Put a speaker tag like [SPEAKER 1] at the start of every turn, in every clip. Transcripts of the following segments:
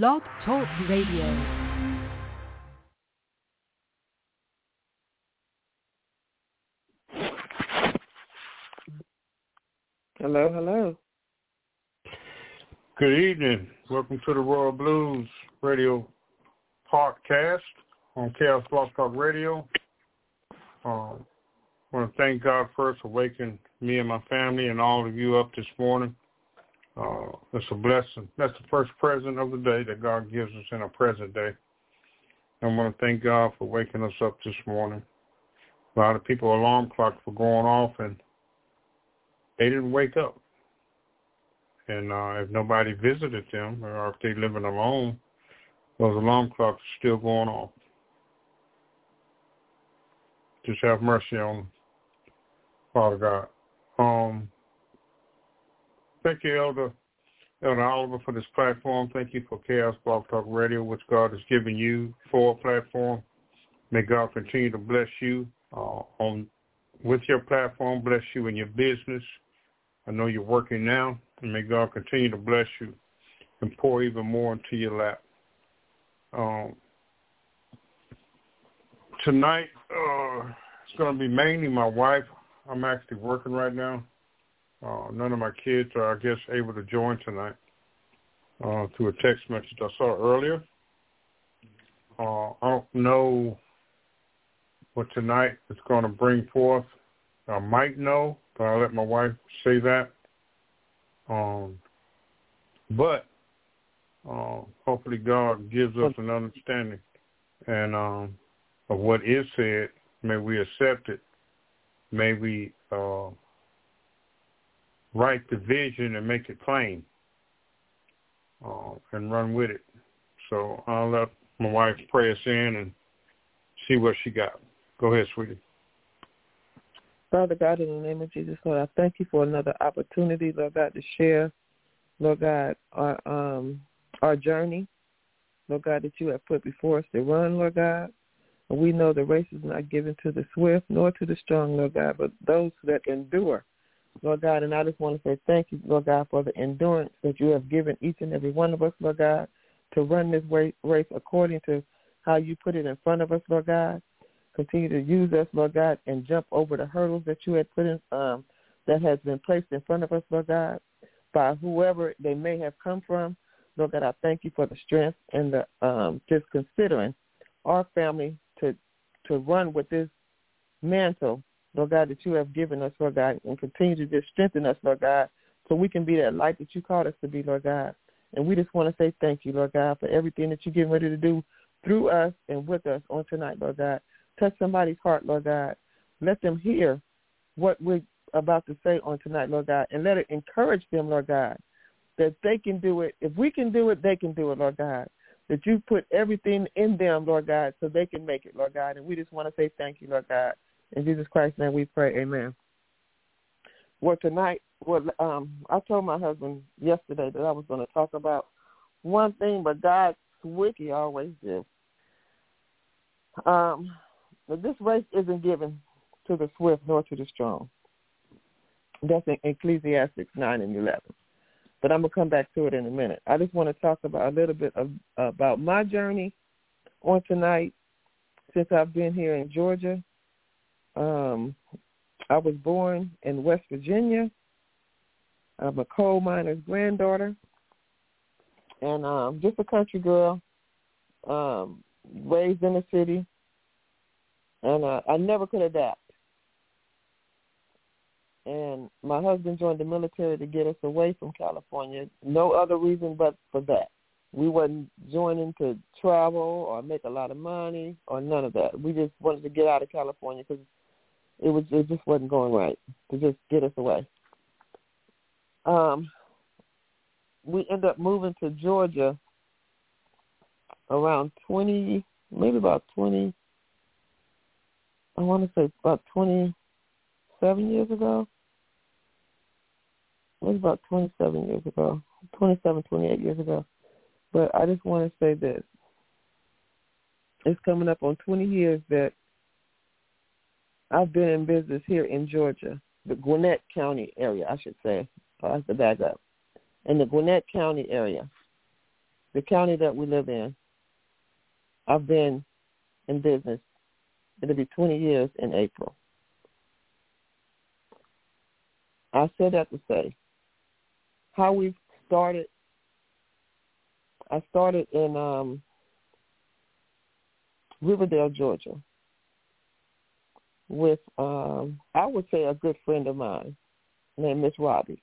[SPEAKER 1] Blog Talk Radio.
[SPEAKER 2] Hello, hello.
[SPEAKER 3] Good evening. Welcome to the Royal Blues Radio podcast on Chaos Blog Talk Radio. Um, I want to thank God first for waking me and my family and all of you up this morning. Uh, it's a blessing. That's the first present of the day that God gives us in a present day. I want to thank God for waking us up this morning. A lot of people alarm clocks were going off and they didn't wake up. And uh, if nobody visited them or if they're living alone, those alarm clocks are still going off. Just have mercy on them, Father God. Um, thank you, Elder Elder Oliver, for this platform. Thank you for Chaos Blog Talk Radio, which God has given you for a platform. May God continue to bless you uh, on with your platform, bless you in your business. I know you're working now, and may God continue to bless you and pour even more into your lap. Um, tonight, uh, it's going to be mainly my wife. I'm actually working right now. Uh, none of my kids are, I guess, able to join tonight uh, through a text message I saw earlier. Uh, I don't know what tonight is going to bring forth. I might know, but I'll let my wife say that. Um, but uh, hopefully God gives us an understanding and um, of what is said. May we accept it. May we uh, write the vision and make it plain uh, and run with it. So I'll let my wife pray us in and see what she got. Go ahead, sweetie.
[SPEAKER 2] Father God, in the name of Jesus, Lord, I thank you for another opportunity, Lord God, to share, Lord God, our um, our journey, Lord God, that you have put before us to run, Lord God. And we know the race is not given to the swift nor to the strong, Lord God, but those that endure, Lord God. And I just want to say thank you, Lord God, for the endurance that you have given each and every one of us, Lord God, to run this race according to how you put it in front of us, Lord God. Continue to use us, Lord God, and jump over the hurdles that you had put in, um, that has been placed in front of us, Lord God, by whoever they may have come from. Lord God, I thank you for the strength and the um, just considering our family to to run with this mantle, Lord God, that you have given us, Lord God, and continue to just strengthen us, Lord God, so we can be that light that you called us to be, Lord God. And we just want to say thank you, Lord God, for everything that you're getting ready to do through us and with us on tonight, Lord God. Touch somebody's heart, Lord God. Let them hear what we're about to say on tonight, Lord God, and let it encourage them, Lord God, that they can do it. If we can do it, they can do it, Lord God. That you put everything in them, Lord God, so they can make it, Lord God. And we just want to say thank you, Lord God. In Jesus Christ's name we pray, amen. Well, tonight, well, um, I told my husband yesterday that I was going to talk about one thing, but God's wiki always do. Um, but this race isn't given to the swift nor to the strong. That's in Ecclesiastes 9 and 11. But I'm going to come back to it in a minute. I just want to talk about a little bit of, about my journey on tonight since I've been here in Georgia. Um, I was born in West Virginia. I'm a coal miner's granddaughter and um, just a country girl, um, raised in the city, and uh, I never could adapt. And my husband joined the military to get us away from California. No other reason but for that. We wasn't joining to travel or make a lot of money or none of that. We just wanted to get out of California because it was it just wasn't going right to just get us away. Um, we ended up moving to Georgia around twenty, maybe about twenty I want to say about 27 years ago. It was about 27 years ago, 27, 28 years ago. But I just want to say this. It's coming up on 20 years that I've been in business here in Georgia, the Gwinnett County area, I should say. I have to back up. In the Gwinnett County area. the county that we live in, I've been in business. It'll be 20 years in April. I said that to say how we started. I started in um, Riverdale, Georgia, with um, I would say a good friend of mine named Miss Robbie.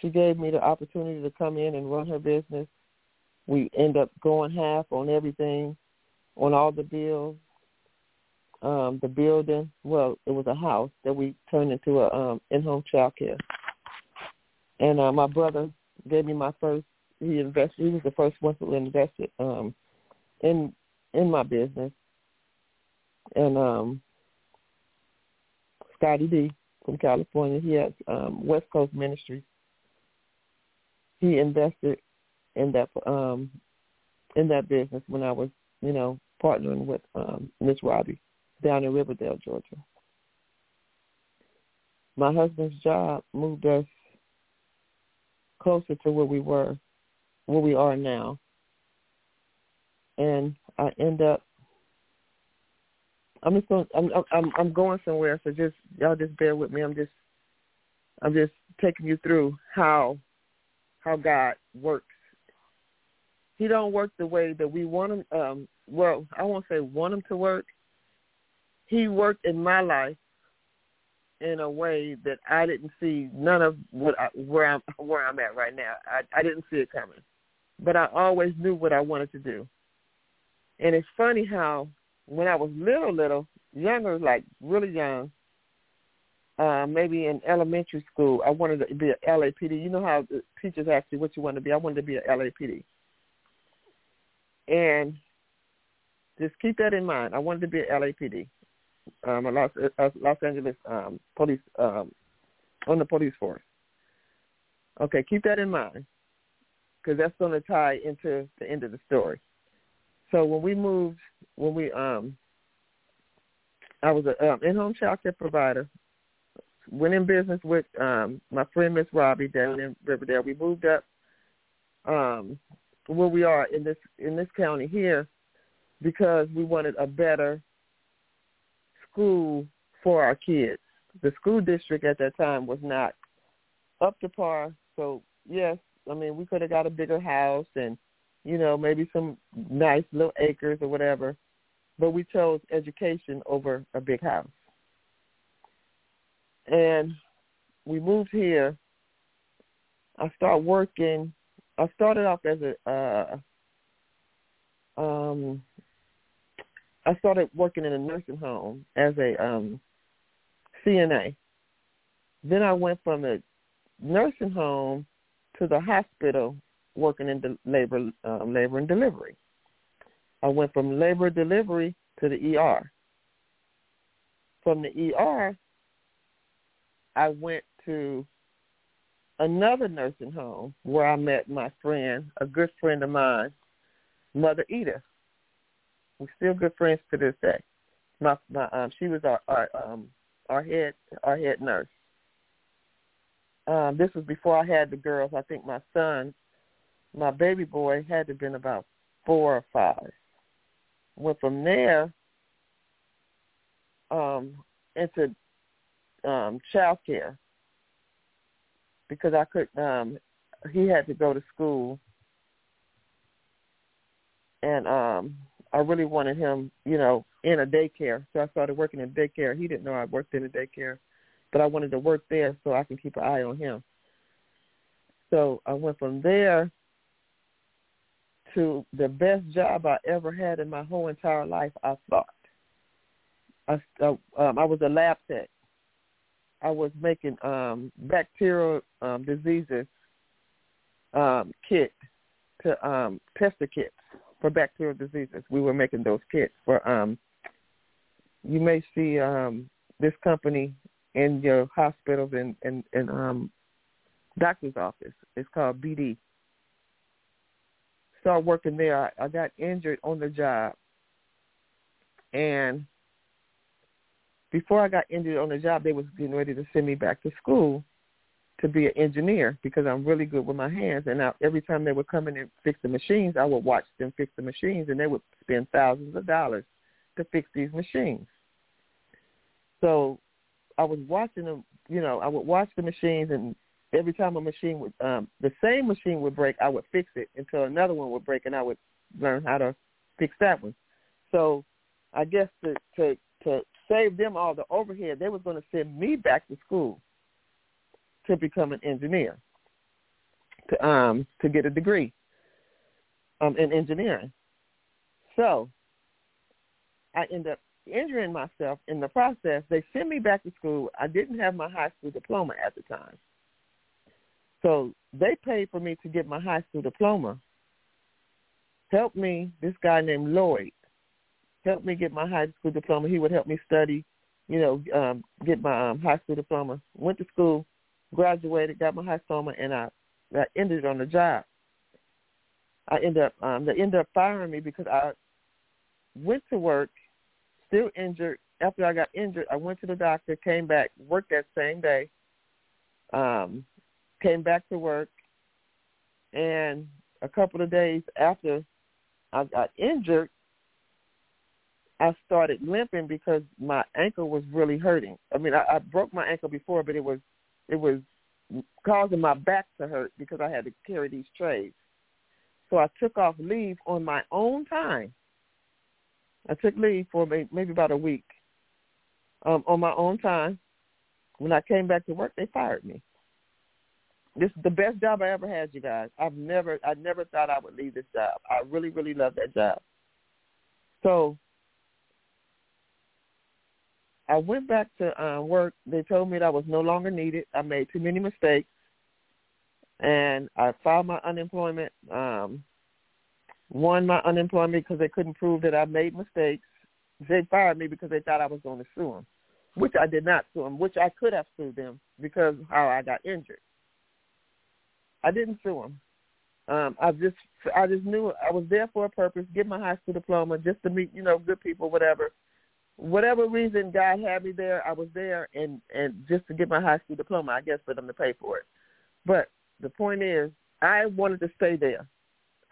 [SPEAKER 2] She gave me the opportunity to come in and run her business. We end up going half on everything, on all the bills. Um, the building, well, it was a house that we turned into a um, in-home child care. And uh, my brother gave me my first. He invested. He was the first one who invested um, in in my business. And um, Scotty D from California, he has um, West Coast Ministries. He invested in that um, in that business when I was, you know, partnering with um, Miss Robbie down in Riverdale, Georgia. My husband's job moved us closer to where we were, where we are now. And I end up I'm just going I'm I'm I'm going somewhere, so just y'all just bear with me. I'm just I'm just taking you through how how God works. He don't work the way that we want him um well, I won't say want him to work. He worked in my life in a way that I didn't see none of what I, where I'm where I'm at right now. I I didn't see it coming. But I always knew what I wanted to do. And it's funny how when I was little, little, younger, like really young, uh, maybe in elementary school, I wanted to be an LAPD. You know how the teachers ask you what you want to be? I wanted to be an LAPD. And just keep that in mind. I wanted to be an LAPD, um, a Los, a Los Angeles um, police, um, on the police force. Okay, keep that in mind because that's going to tie into the end of the story. So when we moved, when we um, I was an um, in-home child care provider. Went in business with um, my friend Miss Robbie down in Riverdale. We moved up um, where we are in this in this county here because we wanted a better school for our kids. The school district at that time was not up to par. So yes, I mean we could have got a bigger house and you know, maybe some nice little acres or whatever. But we chose education over a big house. And we moved here. I started working. I started off as a, uh, um, I started working in a nursing home as a um, CNA. Then I went from the nursing home to the hospital working in the labor um, labor and delivery. I went from labor delivery to the ER. From the ER, I went to another nursing home where I met my friend, a good friend of mine, Mother Edith. We're still good friends to this day. My my um she was our our um our head our head nurse. Um, this was before I had the girls. I think my son my baby boy had to have been about four or five. Went from there um, into um, child care because I could. Um, he had to go to school, and um, I really wanted him, you know, in a daycare. So I started working in daycare. He didn't know I worked in a daycare, but I wanted to work there so I can keep an eye on him. So I went from there to the best job I ever had in my whole entire life. I thought. I um, I was a lab tech. I was making um, bacterial um, diseases um, kit to um, tester kits for bacterial diseases. We were making those kits for. Um, you may see um, this company in your hospitals and and, and um, doctor's office. It's called BD started working there, I, I got injured on the job. And before I got injured on the job, they was getting ready to send me back to school. to be an engineer because I'm really good with my hands. And I, every time they would come in and fix the machines, I would watch them fix the machines, and they would spend thousands of dollars to fix these machines. So I was watching them. You know, I would watch the machines, and every time a machine would, um, the same machine would break, I would fix it until another one would break, and I would learn how to fix that one. So I guess to to to save them all the overhead, they was going to send me back to school to become an engineer, to um to get a degree um in engineering. So I end up injuring myself in the process. They sent me back to school. I didn't have my high school diploma at the time. So they paid for me to get my high school diploma. Helped me, this guy named Lloyd, helped me get my high school diploma. He would help me study, you know, um, get my um, high school diploma. Went to school, graduated, got my high diploma, and I, I ended on the job. I ended up um, they ended up firing me because I went to work, still injured. After I got injured, I went to the doctor, came back, worked that same day, um, came back to work, and a couple of days after I got injured, I started limping because my ankle was really hurting. I mean, I, I broke my ankle before, but it was it was causing my back to hurt because I had to carry these trays. So I took off leave on my own time. I took leave for maybe about a week um, on my own time. When I came back to work, they fired me. This is the best job I ever had, you guys. I've never, I never thought I would leave this job. I really, really love that job. So I went back to uh, work. They told me that I was no longer needed. I made too many mistakes, and I filed my unemployment. Um, won my unemployment because they couldn't prove that I made mistakes. They fired me because they thought I was going to sue them, which I did not sue them. Which I could have sued them because how I got injured. I didn't sue them. Um, I just I just knew I was there for a purpose, get my high school diploma, just to meet you know good people, whatever whatever reason God had me there, I was there and and just to get my high school diploma, I guess for them to pay for it. But the point is, I wanted to stay there.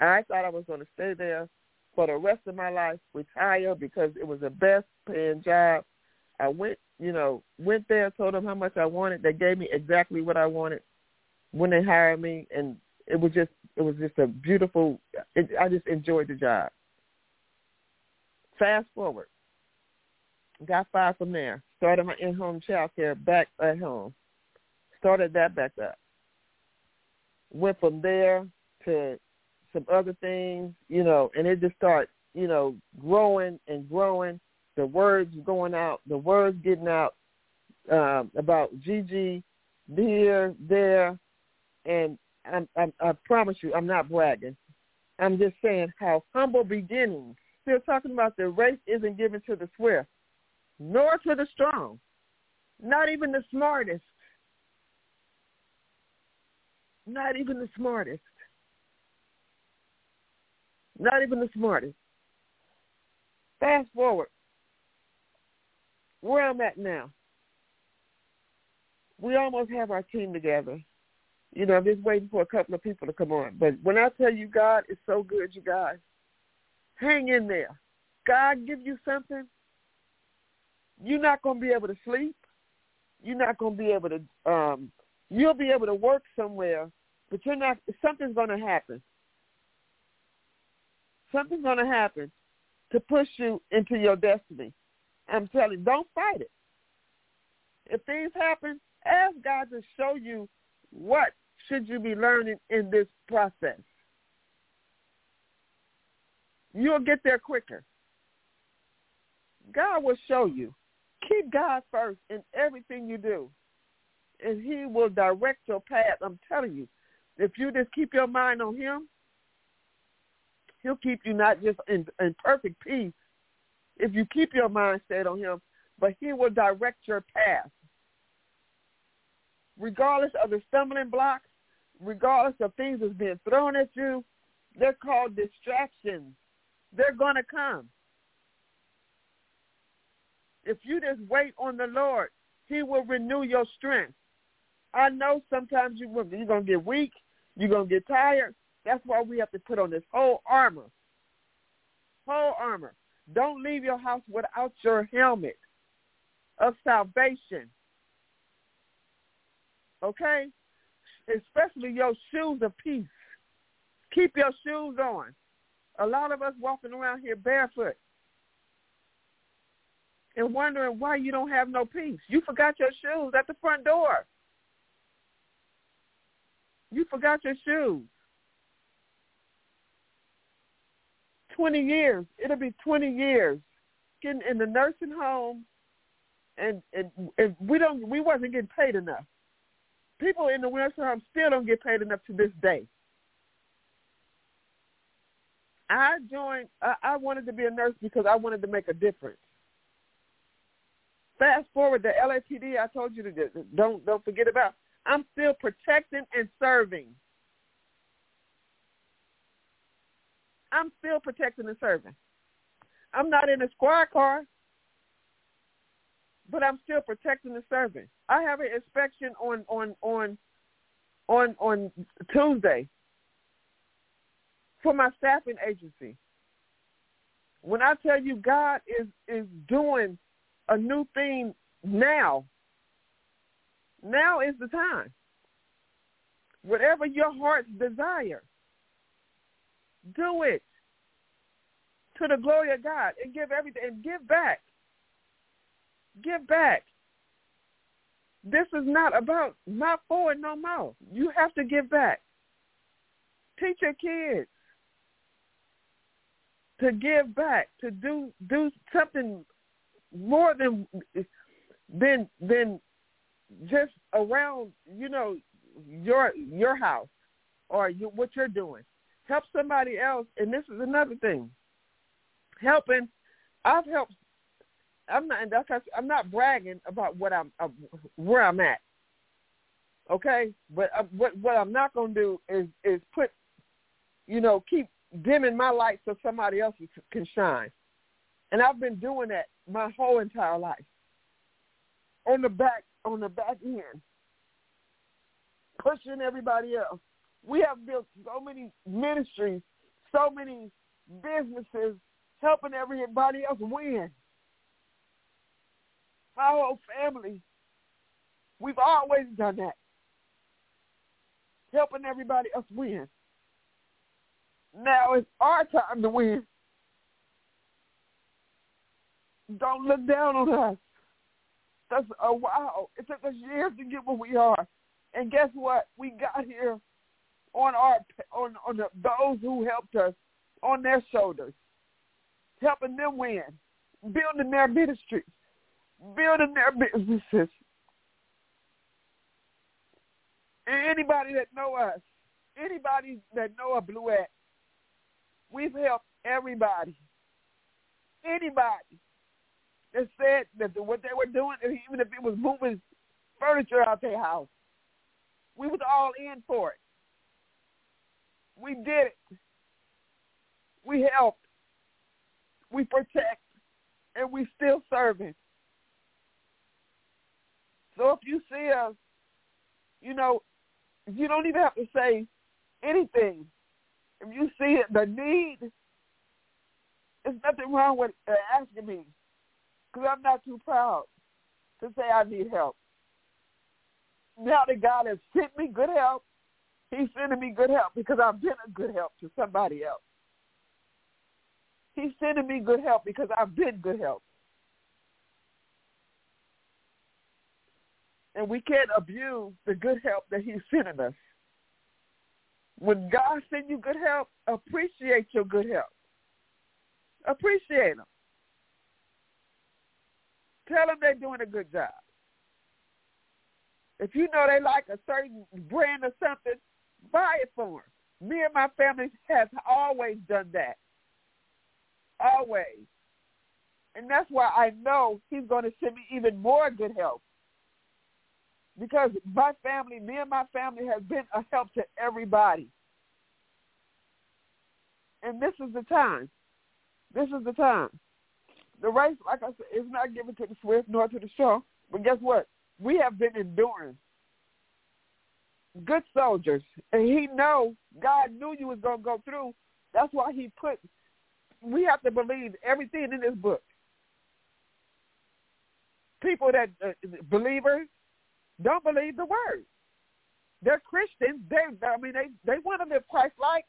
[SPEAKER 2] I thought I was going to stay there for the rest of my life, retire because it was the best paying job. I went, you know, went there, told them how much I wanted. They gave me exactly what I wanted when they hired me, and it was just, it was just a beautiful. It, I just enjoyed the job. Fast forward, got fired from there. Started my in-home child care back at home. Started that back up. Went from there to some other things, you know, and it just started, you know, growing and growing. The words going out, the words getting out um, about Gigi here, there, and I'm, I'm, I promise you, I'm not bragging. I'm just saying how humble beginnings. Still talking about the race isn't given to the swift, nor to the strong, not even the smartest. Not even the smartest. Not even the smartest. Fast forward. Where I'm at now. We almost have our team together. You know, I'm just waiting for a couple of people to come on. But when I tell you God is so good, you guys, hang in there. God give you something, you're not going to be able to sleep. You're not going to be able to. Um, you'll be able to work somewhere, but you're not. Something's going to happen. Something's going to happen to push you into your destiny. I'm telling you, don't fight it. If things happen, ask God to show you what should you be learning in this process. You'll get there quicker. God will show you. Keep God first in everything you do, and he will direct your path. I'm telling you, if you just keep your mind on him, he'll keep you not just in, in perfect peace, if you keep your mind set on him, but he will direct your path. Regardless of the stumbling blocks, regardless of things that's being thrown at you, they're called distractions. They're going to come. If you just wait on the Lord, he will renew your strength. I know sometimes you, you're going to get weak. You're going to get tired. That's why we have to put on this whole armor. Whole armor. Don't leave your house without your helmet of salvation. Okay? Especially your shoes of peace. Keep your shoes on. A lot of us walking around here barefoot and wondering why you don't have no peace. You forgot your shoes at the front door. You forgot your shoes. 20 years. It'll be 20 years getting in the nursing home and, and, and we don't we wasn't getting paid enough. People in the nursing home still don't get paid enough to this day. I joined I, I wanted to be a nurse because I wanted to make a difference. Fast forward the LAPD I told you to do, don't don't forget about. I'm still protecting and serving. I'm still protecting and serving. I'm not in a squad car, but I'm still protecting the serving. I have an inspection on on on on on Tuesday for my staffing agency. When I tell you God is is doing a new thing now, now is the time. Whatever your heart's desire, do it to the glory of God and give everything and give back. Give back. This is not about not for forward no more. You have to give back. Teach your kids to give back, to do do something more than than than just around, you know, your your house or you, what you're doing help somebody else. And this is another thing. Helping, I've helped. I'm not. I'm not bragging about what I'm uh, where I'm at. Okay, but uh, what what I'm not gonna do is is put, you know, keep dimming my light so somebody else can shine. And I've been doing that my whole entire life. On the back, on the back end, pushing everybody else we have built so many ministries, so many businesses, helping everybody else win. Our whole family, we've always done that, helping everybody else win. Now it's our time to win. Don't look down on us. That's a wow. It took us years to get where we are. And guess what? We got here on our on on the, those who helped us on their shoulders, helping them win, building their ministries, building their businesses. Anybody that know us, anybody that know a Bluette, we've helped everybody. Anybody that said that what they were doing, even if it was moving furniture out their house, we was all in for it. We did it. We helped. We protect. And we still serving. So if you see us, you know, you don't even have to say anything. If you see it, the need, there's nothing wrong with uh, asking me because I'm not too proud to say I need help. Now that God has sent me good help, He's sending me good help because I've been a good help to somebody else. He's sending me good help because I've been good help. And we can't abuse the good help that he's sending us. When God sends you good help, appreciate your good help. Appreciate them. Tell them they're doing a good job. If you know they like a certain brand or something, buy it for him. Me and my family have always done that. Always. And that's why I know he's going to send me even more good help. Because my family, me and my family have been a help to everybody. And this is the time. This is the time. The race, like I said, is not given to the swift nor to the strong. But guess what? We have been enduring good soldiers, and he know God knew you was gonna go through. That's why he put. We have to believe everything in this book. People that uh, believers don't believe the word. They're Christians. They, I mean, they they want to live Christ-like,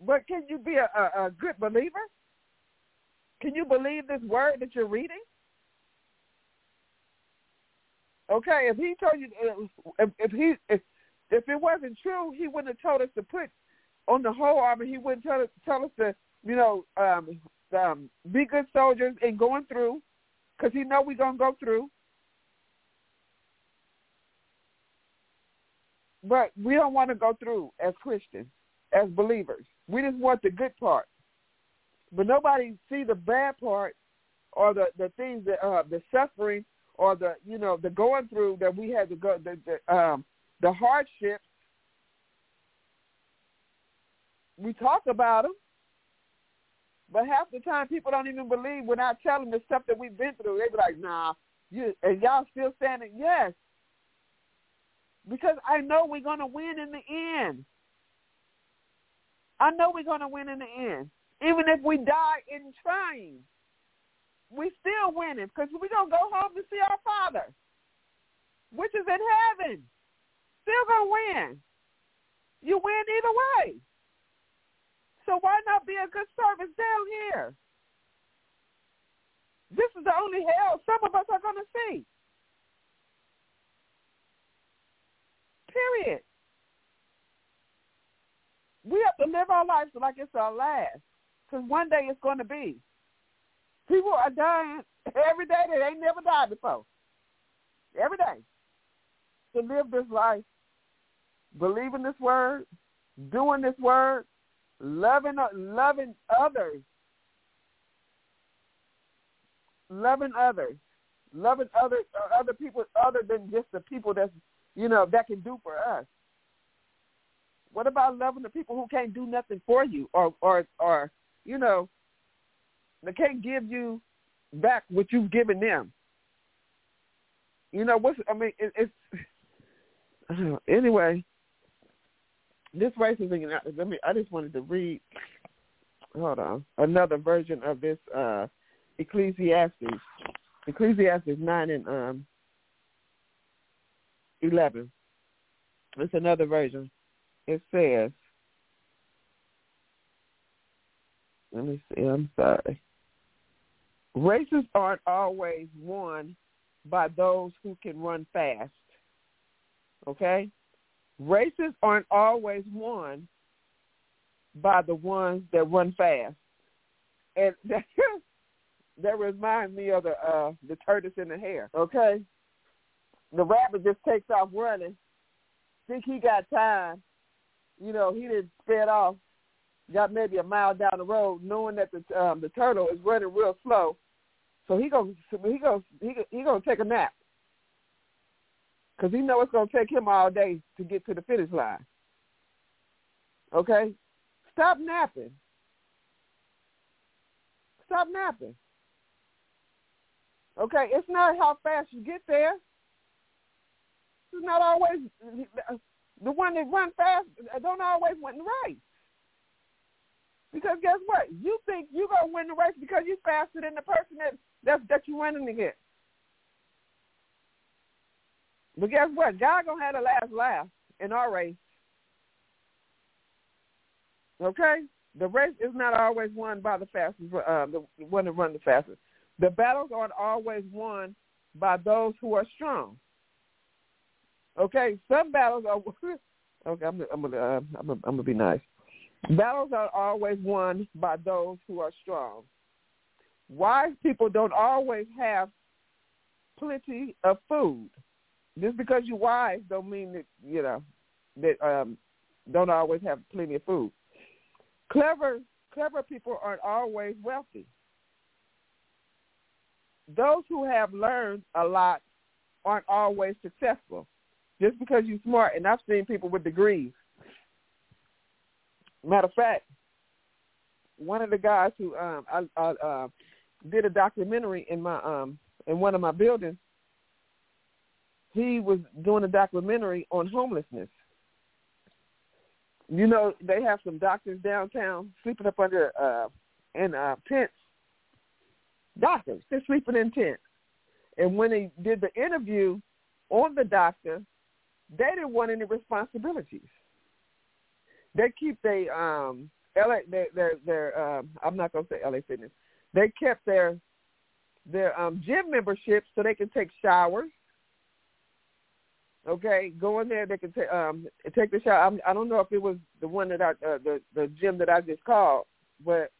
[SPEAKER 2] but can you be a, a, a good believer? Can you believe this word that you're reading? Okay, if he told you, if, if he if if it wasn't true, he wouldn't have told us to put on the whole armor. He wouldn't tell us tell us to, you know, um, um, be good soldiers and going through, because he know we're gonna go through. But we don't want to go through as Christians, as believers. We just want the good part. But nobody see the bad part or the the things that uh the suffering or the you know the going through that we had to go the the um the hardships. We talk about them, but half the time people don't even believe when I tell them the stuff that we've been through. They be like, "Nah, you and y'all still standing?" Yes, because I know we're gonna win in the end. I know we're gonna win in the end, even if we die in trying we still winning because we're going to go home to see our Father, which is in heaven. Still going to win. You win either way. So why not be a good service down here? This is the only hell some of us are going to see. Period. We have to live our lives like it's our last because one day it's going to be. People are dying every day that ain't never died before. Every day. To live this life, believing this word, doing this word, loving loving others, loving others, loving other uh, other people other than just the people that's you know that can do for us. What about loving the people who can't do nothing for you, or or or you know they can't give you back what you've given them. You know what's? I mean, it, it's anyway. This racism. Let me. I just wanted to read. Hold on. Another version of this uh, Ecclesiastes. Ecclesiastes nine and um, eleven. It's another version. It says. Let me see. I'm sorry. Races aren't always won by those who can run fast. Okay? Races aren't always won by the ones that run fast. And that, that reminds me of the uh the tortoise in the hare. Okay? The rabbit just takes off running, think he got time. You know, he didn't sped off, got maybe a mile down the road, knowing that the um, the turtle is running real slow, so he gonna he gonna he he gonna take a nap because he know it's gonna take him all day to get to the finish line. Okay, stop napping. Stop napping. Okay, it's not how fast you get there. It's not always the one that run fast. Don't always win the race. Because guess what? You think you're gonna win the race because you're faster than the person that that that you're running against. But guess what? God gonna have the last laugh in our race. Okay, the race is not always won by the fastest, uh, the one that run the fastest. The battles aren't always won by those who are strong. Okay, some battles are. okay, I'm, I'm gonna, uh, I'm, gonna, I'm gonna be nice. Battles are always won by those who are strong. Wise people don't always have plenty of food. Just because you're wise don't mean that you know that um, don't always have plenty of food. Clever clever people aren't always wealthy. Those who have learned a lot aren't always successful. Just because you're smart, and I've seen people with degrees Matter of fact, one of the guys who um I, I uh, did a documentary in my um in one of my buildings, he was doing a documentary on homelessness. You know, they have some doctors downtown sleeping up under uh in uh tents. Doctors, they're sleeping in tents. And when they did the interview on the doctor, they didn't want any responsibilities. They keep their um LA their their, their um I'm not gonna say LA Fitness. They kept their their um gym memberships so they can take showers. Okay, go in there. They can take um take the shower. I'm, I don't know if it was the one that I uh, the the gym that I just called, but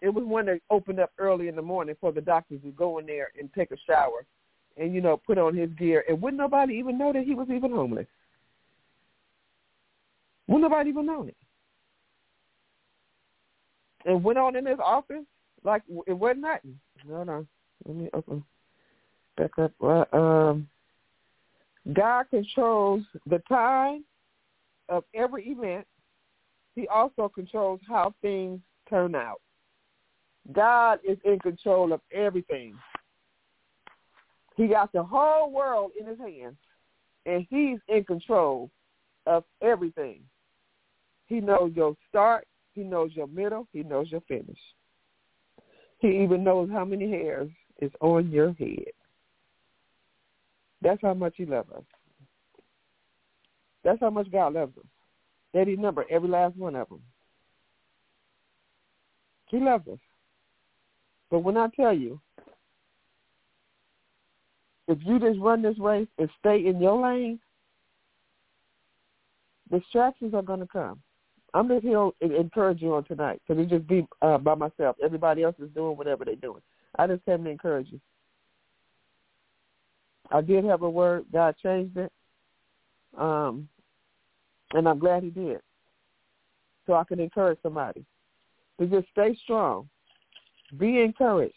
[SPEAKER 2] it was one that opened up early in the morning for the doctors to go in there and take a shower, and you know put on his gear, and wouldn't nobody even know that he was even homeless. Wouldn't nobody even know it. And went on in his office like it wasn't nothing. Hold on, let me open back up. Uh, um, God controls the time of every event. He also controls how things turn out. God is in control of everything. He got the whole world in his hands, and he's in control of everything. He knows your start. He knows your middle. He knows your finish. He even knows how many hairs is on your head. That's how much he loves us. That's how much God loves us. That he numbered every last one of them. He loves us. But when I tell you, if you just run this race and stay in your lane, distractions are going to come. I'm just here to encourage you on tonight because it just be uh, by myself. Everybody else is doing whatever they're doing. I just came to encourage you. I did have a word. God changed it, um, and I'm glad He did, so I can encourage somebody to just stay strong, be encouraged.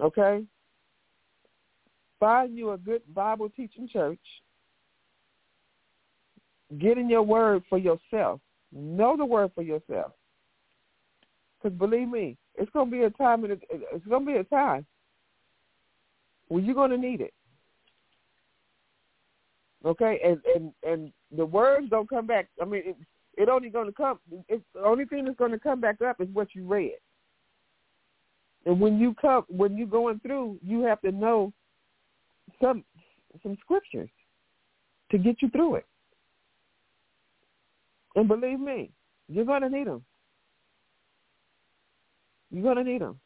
[SPEAKER 2] Okay. Find you a good Bible teaching church. Get in your word for yourself. Know the word for yourself. Because believe me, it's gonna be a time. It's gonna be a time when you're going to need it. Okay, and and and the words don't come back. I mean, it, it only going to come. It's the only thing that's going to come back up is what you read. And when you come, when you're going through, you have to know some some scriptures to get you through it. And believe me, you're going to need them. You're going to need them.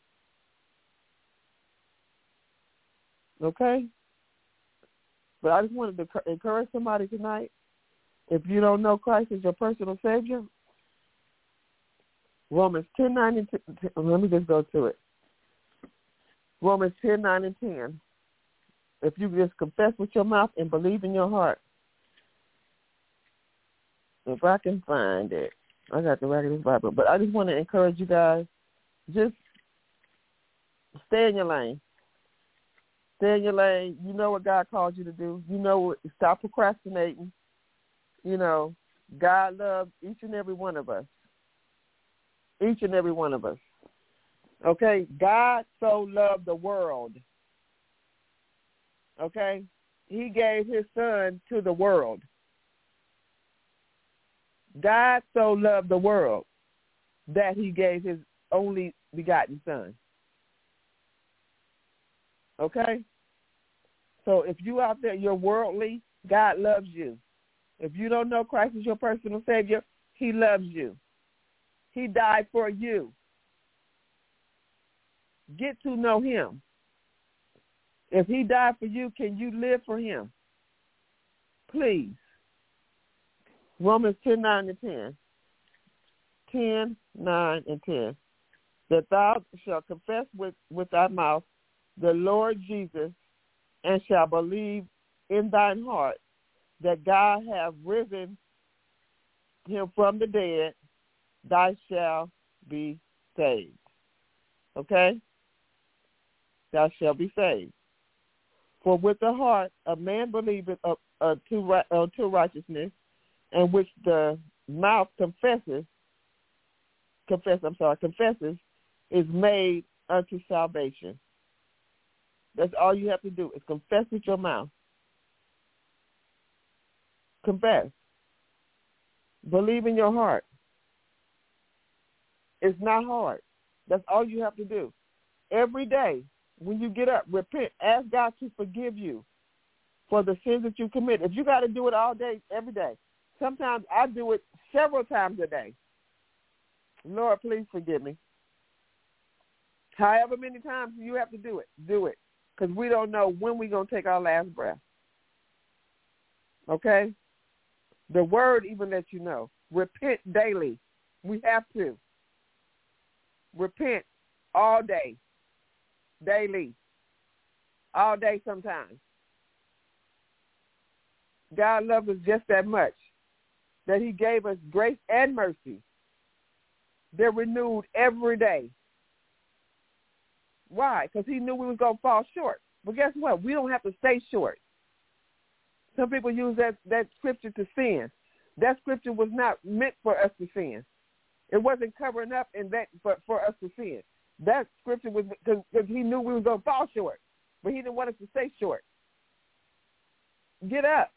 [SPEAKER 2] Okay? But I just wanted to encourage somebody tonight. If you don't know Christ as your personal Savior, Romans 10, 9, and 10, let me just go to it. Romans 10, 9, and 10. If you just confess with your mouth and believe in your heart, if I can find it, I got the this Bible. But I just want to encourage you guys, just stay in your lane. Stay in your lane. You know what God called you to do. You know what. Stop procrastinating. You know, God loves each and every one of us. Each and every one of us. Okay? God so loved the world. Okay? He gave his son to the world. God so loved the world that he gave his only begotten son. Okay? So if you out there, you're worldly, God loves you. If you don't know Christ as your personal Savior, he loves you. He died for you. Get to know him. If he died for you, can you live for him? Please. Romans 10, 9 and 10. 10, 9, and 10. That thou shalt confess with, with thy mouth the Lord Jesus and shall believe in thine heart that God hath risen him from the dead, thou shalt be saved. Okay? Thou shalt be saved. For with the heart a man believeth uh, uh, to, uh, to righteousness, and which the mouth confesses, confess, I'm sorry, confesses, is made unto salvation. That's all you have to do is confess with your mouth. Confess. Believe in your heart. It's not hard. That's all you have to do. Every day when you get up, repent. Ask God to forgive you for the sins that you commit. If you got to do it all day, every day. Sometimes I do it several times a day. Lord, please forgive me. However many times you have to do it, do it. Because we don't know when we're going to take our last breath. Okay? The word even lets you know. Repent daily. We have to. Repent all day, daily, all day sometimes. God loves us just that much that he gave us grace and mercy. They're renewed every day. Why? Because he knew we was going to fall short. But guess what? We don't have to stay short. Some people use that, that scripture to sin. That scripture was not meant for us to sin. It wasn't covering up in that for, for us to sin. That scripture was because he knew we were going to fall short, but he didn't want us to stay short. Get up.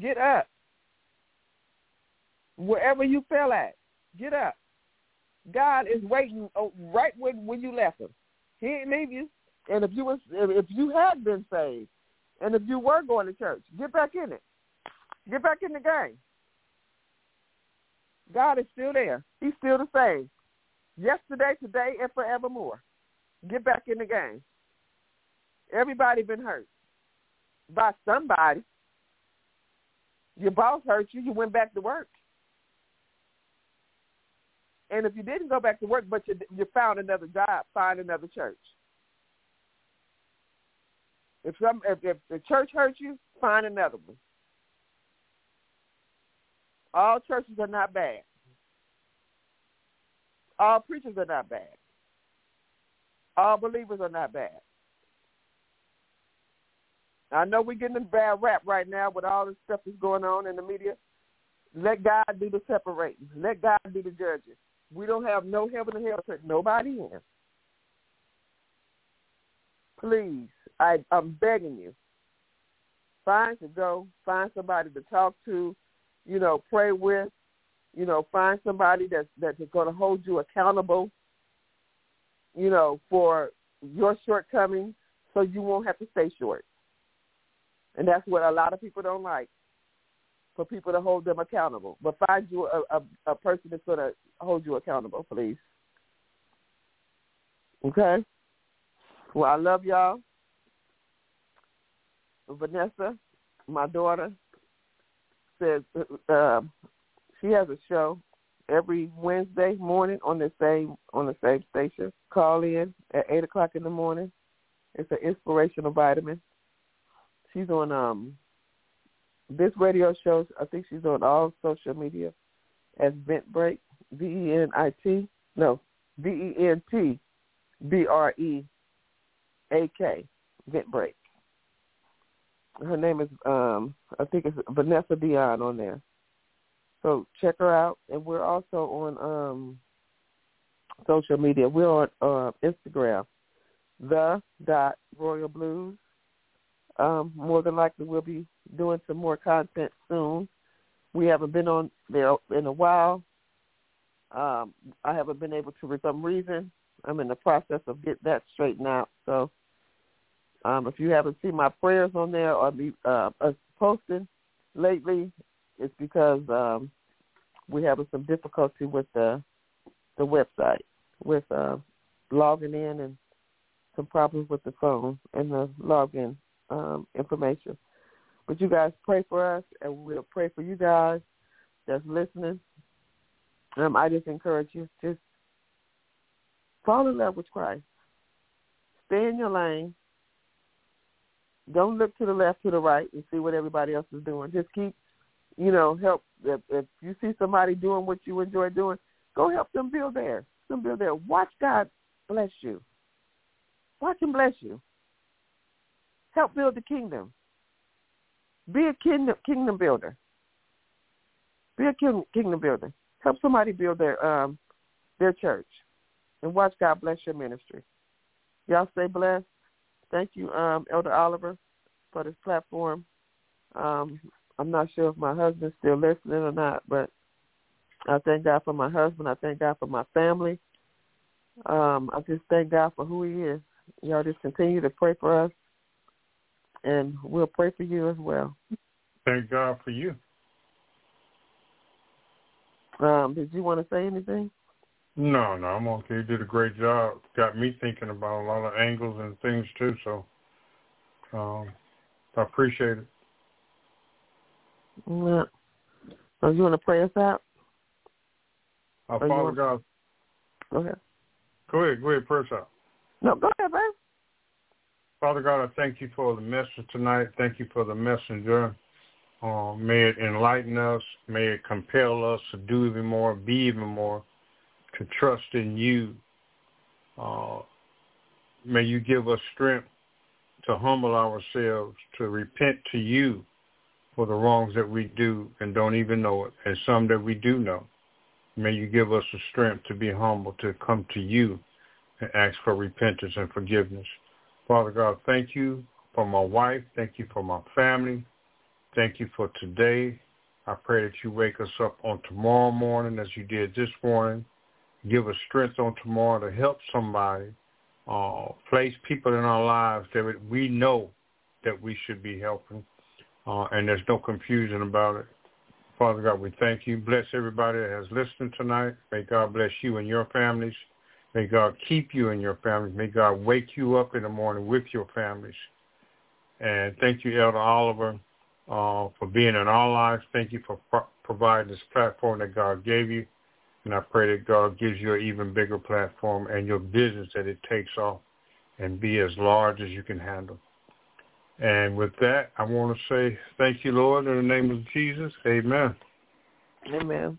[SPEAKER 2] Get up. Wherever you fell at, get up. God is waiting oh, right when when you left him. He ain't leave you. And if you was if you had been saved, and if you were going to church, get back in it. Get back in the game. God is still there. He's still the same. Yesterday, today, and forevermore. Get back in the game. Everybody been hurt by somebody. Your boss hurt you. You went back to work. And if you didn't go back to work, but you, you found another job, find another church. If some if, if the church hurt you, find another one. All churches are not bad. All preachers are not bad. All believers are not bad. I know we're getting a bad rap right now with all the stuff that's going on in the media. Let God do the separating. Let God do the judging. We don't have no heaven or hell to take nobody in. Please, I, I'm begging you. Find to go. Find somebody to talk to. You know, pray with. You know, find somebody that's that's going to hold you accountable. You know, for your shortcomings, so you won't have to stay short. And that's what a lot of people don't like, for people to hold them accountable. But find you a, a, a person that's going to hold you accountable, please. Okay? Well, I love y'all. Vanessa, my daughter, says uh, she has a show every Wednesday morning on the same on the same station. Call in at eight o'clock in the morning. It's an inspirational vitamin. She's on um this radio show. I think she's on all social media as Vent Break. V E N I T. No, V E N T B R E A K. Vent Break. Her name is um I think it's Vanessa Dion on there. So check her out. And we're also on um social media. We're on uh, Instagram. The dot Royal Blues. Um, more than likely we'll be doing some more content soon. We haven't been on there in a while. Um, I haven't been able to for some reason. I'm in the process of getting that straightened out. So um, if you haven't seen my prayers on there or me uh, posting lately, it's because um, we're having some difficulty with the the website with uh, logging in and some problems with the phone and the login um, information. But you guys pray for us, and we'll pray for you guys that's listening. Um, I just encourage you just fall in love with Christ. Stay in your lane. Don't look to the left, to the right, and see what everybody else is doing. Just keep, you know, help. If, if you see somebody doing what you enjoy doing, go help them build there. Them build there. Watch God bless you. Watch Him bless you. Help build the kingdom. Be a kingdom kingdom builder. Be a kingdom builder. Help somebody build their um their church, and watch God bless your ministry. Y'all stay blessed. Thank you, um, Elder Oliver, for this platform. Um, I'm not sure if my husband's still listening or not, but I thank God for my husband. I thank God for my family. Um, I just thank God for who He is. Y'all just continue to pray for us, and we'll pray for you as well.
[SPEAKER 3] Thank God for you.
[SPEAKER 2] Um, did you want to say anything?
[SPEAKER 3] No, no, I'm okay. You did a great job. Got me thinking about a lot of angles and things too. So, um, I appreciate it.
[SPEAKER 2] Yeah. So you want to pray us out?
[SPEAKER 3] Our Father
[SPEAKER 2] want...
[SPEAKER 3] God.
[SPEAKER 2] Go ahead.
[SPEAKER 3] Go ahead. Go ahead. Pray us out.
[SPEAKER 2] No, go ahead, man.
[SPEAKER 3] Father God, I thank you for the message tonight. Thank you for the messenger. Uh, may it enlighten us. May it compel us to do even more, be even more, to trust in you. Uh, may you give us strength to humble ourselves, to repent to you for the wrongs that we do and don't even know it, and some that we do know. May you give us the strength to be humble, to come to you and ask for repentance and forgiveness. Father God, thank you for my wife. Thank you for my family. Thank you for today. I pray that you wake us up on tomorrow morning as you did this morning. Give us strength on tomorrow to help somebody. Uh, place people in our lives that we know that we should be helping. Uh, and there's no confusion about it. Father God, we thank you. Bless everybody that has listened tonight. May God bless you and your families. May God keep you and your families. May God wake you up in the morning with your families. And thank you, Elder Oliver, uh, for being in our lives. Thank you for pro- providing this platform that God gave you. And I pray that God gives you an even bigger platform and your business that it takes off and be as large as you can handle. And with that, I want to say thank you, Lord, in the name of Jesus. Amen.
[SPEAKER 2] Amen.